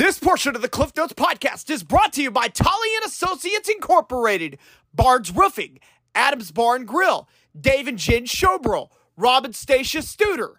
This portion of the Cliff Notes podcast is brought to you by Tolly and Associates Incorporated, Barnes Roofing, Adams Bar and Grill, Dave and Jen Schoeberl, Robin Stacia Studer,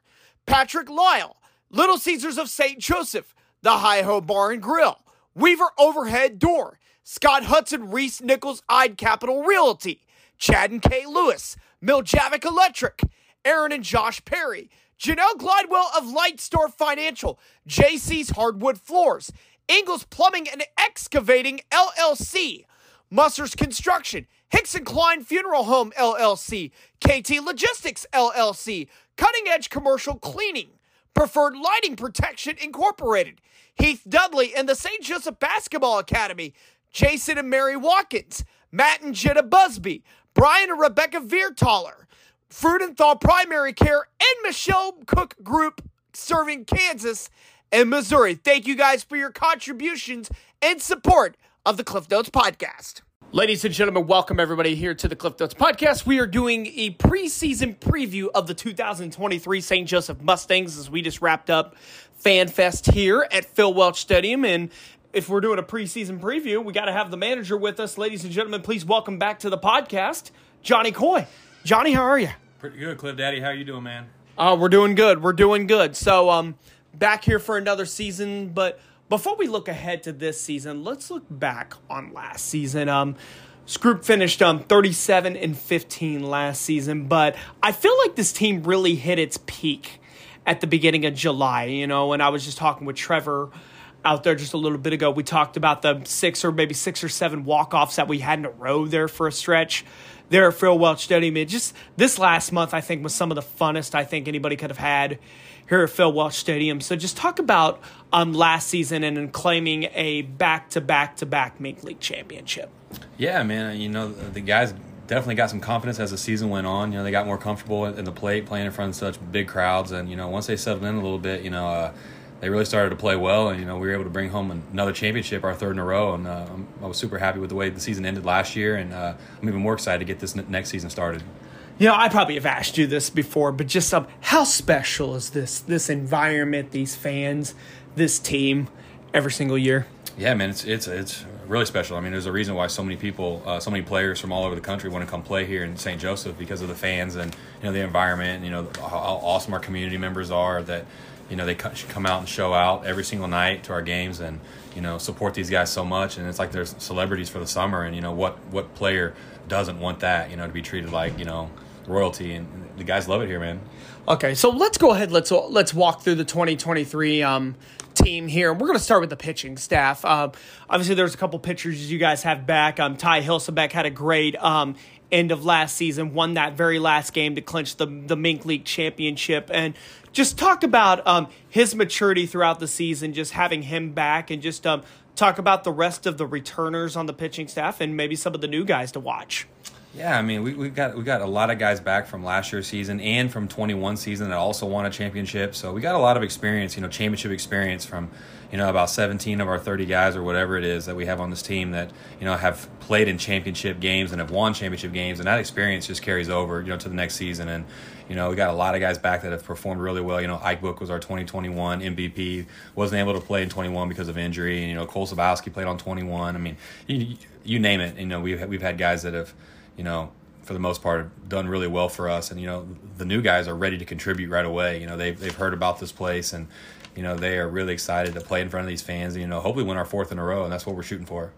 Patrick Lile, Little Caesars of St. Joseph, the Hi Ho Bar and Grill, Weaver Overhead Door, Scott Hudson ReeceNichols Ide Capital Realty, Chad and Kae Lewis, Miljavac Electric, Erin and Josh Perry, Janelle Glidewell of Lightstar Financial, JC's Hardwood Floors, Ingles Plumbing and Excavating LLC, Musser's Construction, Hixson-Klein Funeral Home LLC, KT Logistics LLC, Cutting Edge Commercial Cleaning, Preferred Lightning Protection Incorporated, Heath Dudley and the St. Joseph Basketball Academy, Jayson and Mary Watkins, Matt and Jenni Busby, Bryan and Rebecca Vierthaler, Freudenthal Primary Care, and Michelle Cook Group serving Kansas and Missouri. Thank you guys for your contributions and support of the Cliff Notes podcast. Ladies and gentlemen, welcome everybody here to the Cliff Notes podcast. We are doing a preseason preview of the 2023 St. Joseph Mustangs as we just wrapped up Fan Fest here at Phil Welch Stadium. And if we're doing a preseason preview, we got to have the manager with us. Ladies and gentlemen, please welcome back to the podcast, Johnny Coy. Johnny, how are you? Pretty good, Cliff Daddy. How you doing, man? Uh, we're doing good. We're doing good. So, um, back here for another season. But before we look ahead to this season, let's look back on last season. Um, Scroop finished um 37 and 15 last season, but I feel like this team really hit its peak at the beginning of July. You know, when I was just talking with Trevor out there just a little bit ago, we talked about the six or maybe six or seven walk offs that we had in a row there for a stretch there at Phil Welch Stadium. Just this last month, I think, was some of the funnest I think anybody could have had here at Phil Welch Stadium. So just talk about um, last season and claiming a back to back to back Mink League championship. Yeah, man. You know the guys definitely got some confidence as the season went on. You know they got more comfortable in the plate, playing in front of such big crowds, and you know once they settled in a little bit, you know. Uh, they really started to play well, and you know we were able to bring home another championship, our third in a row, and uh, I was super happy with the way the season ended last year, and uh, I'm even more excited to get this next season started. You know, I probably have asked you this before, but just um, how special is this this environment, these fans, this team, every single year? Yeah, man, it's it's it's really special. I mean, there's a reason why so many people, uh, so many players from all over the country want to come play here in St. Joseph because of the fans and you know the environment. And, you know how awesome our community members are that you know they come out and show out every single night to our games and you know support these guys so much. And it's like they're celebrities for the summer and you know what what player doesn't want that you know to be treated like you know royalty? And the guys love it here man. Okay so let's go ahead. Let's let's walk through the 2023 um, team here. We're going to start with the pitching staff. Um, obviously there's a couple pitchers you guys have back. Um, ty hilsebeck had a great um, end of last season won that very last game to clinch the the mink league championship. And just talk about um, his maturity throughout the season, just having him back, and just um, talk about the rest of the returners on the pitching staff and maybe some of the new guys to watch. Yeah, I mean, we, we've got we got a lot of guys back from last year's season and from 21 season that also won a championship. So we got a lot of experience, you know, championship experience from, you know, about 17 of our 30 guys or whatever it is that we have on this team that you know have played in championship games and have won championship games, and that experience just carries over, you know, to the next season. And you know, we got a lot of guys back that have performed really well. You know, Ike Book was our 2021 MVP. wasn't able to play in 21 because of injury. And, you know, Cole Sabowski played on 21. I mean, you, you name it. You know, we've we've had guys that have, you know, for the most part, done really well for us. And you know, the new guys are ready to contribute right away. You know, they've they've heard about this place and. You know they are really excited to play in front of these fans. And, you know, hopefully win our fourth in a row, and that's what we're shooting for.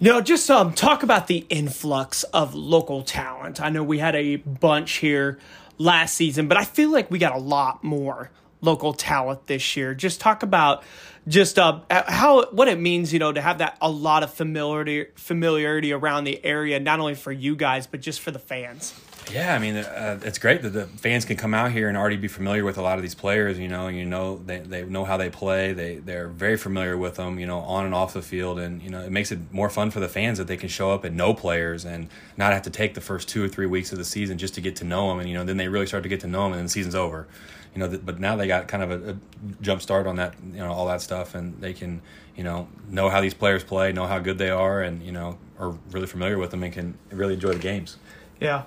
No, just um, talk about the influx of local talent. I know we had a bunch here last season, but I feel like we got a lot more local talent this year. Just talk about just uh, how what it means, you know, to have that a lot of familiarity familiarity around the area, not only for you guys but just for the fans. Yeah, I mean, uh, it's great that the fans can come out here and already be familiar with a lot of these players. You know, you know they, they know how they play. They they're very familiar with them. You know, on and off the field, and you know it makes it more fun for the fans that they can show up and know players and not have to take the first two or three weeks of the season just to get to know them. And you know, then they really start to get to know them, and then the season's over. You know, but now they got kind of a, a jump start on that. You know, all that stuff, and they can you know know how these players play, know how good they are, and you know are really familiar with them and can really enjoy the games. Yeah.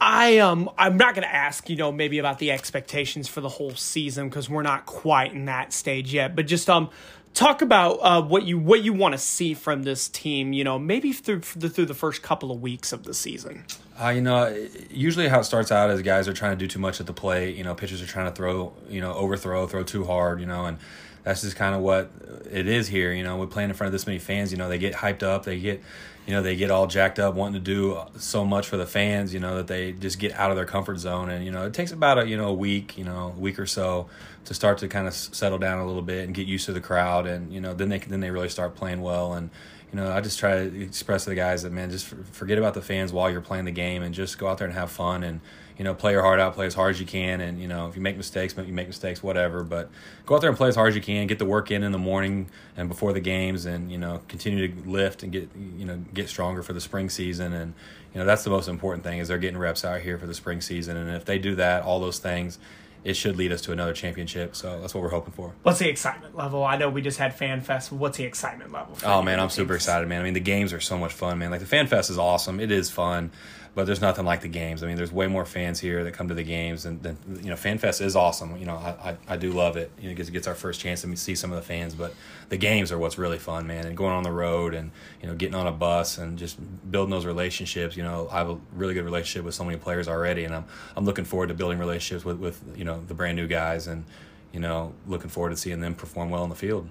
I um I'm not going to ask you know maybe about the expectations for the whole season because we're not quite in that stage yet. But just um talk about uh, what you what you want to see from this team. You know, maybe through the, through the first couple of weeks of the season. Uh, you know, usually how it starts out is guys are trying to do too much at the plate. You know, pitchers are trying to throw, you know, overthrow, throw too hard. You know, and that's just kind of what it is here. You know, we're playing in front of this many fans. You know, they get hyped up, they get, you know, they get all jacked up, wanting to do so much for the fans. You know, that they just get out of their comfort zone, and you know, it takes about a you know a week, you know, a week or so to start to kind of settle down a little bit and get used to the crowd, and you know, then they then they really start playing well and you know, I just try to express to the guys that man, just forget about the fans while you're playing the game and just go out there and have fun and you know play your heart out, play as hard as you can, and you know if you make mistakes, you make mistakes, whatever. But go out there and play as hard as you can, get the work in in the morning and before the games, and you know continue to lift and get you know get stronger for the spring season. And you know that's the most important thing is they're getting reps out here for the spring season, and if they do that, all those things it should lead us to another championship. So that's what we're hoping for. What's the excitement level? I know we just had Fan Fest. What's the excitement level? oh man, I'm super excited, man. I mean, the games are so much fun, man. Like the Fan Fest is awesome. It is fun but there's nothing like the games. I mean, there's way more fans here that come to the games, and then you know, FanFest is awesome. You know, I, I, I do love it. You know, because it gets our first chance to see some of the fans, but the games are what's really fun, man. And going on the road, and you know, getting on a bus, and just building those relationships. You know, I have a really good relationship with so many players already, and I'm I'm looking forward to building relationships with with you know the brand new guys, and you know, looking forward to seeing them perform well in the field.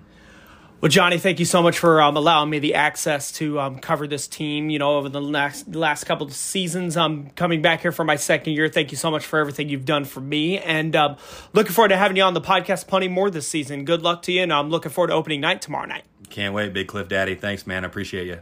Well, Johnny, thank you so much for um, allowing me the access to um, cover this team. You know, over the last last couple of seasons, I'm coming back here for my second year. Thank you so much for everything you've done for me, and um, looking forward to having you on the podcast plenty more this season. Good luck to you, and I'm looking forward to opening night tomorrow night. Can't wait, Big Cliff Daddy. Thanks, man. I appreciate you.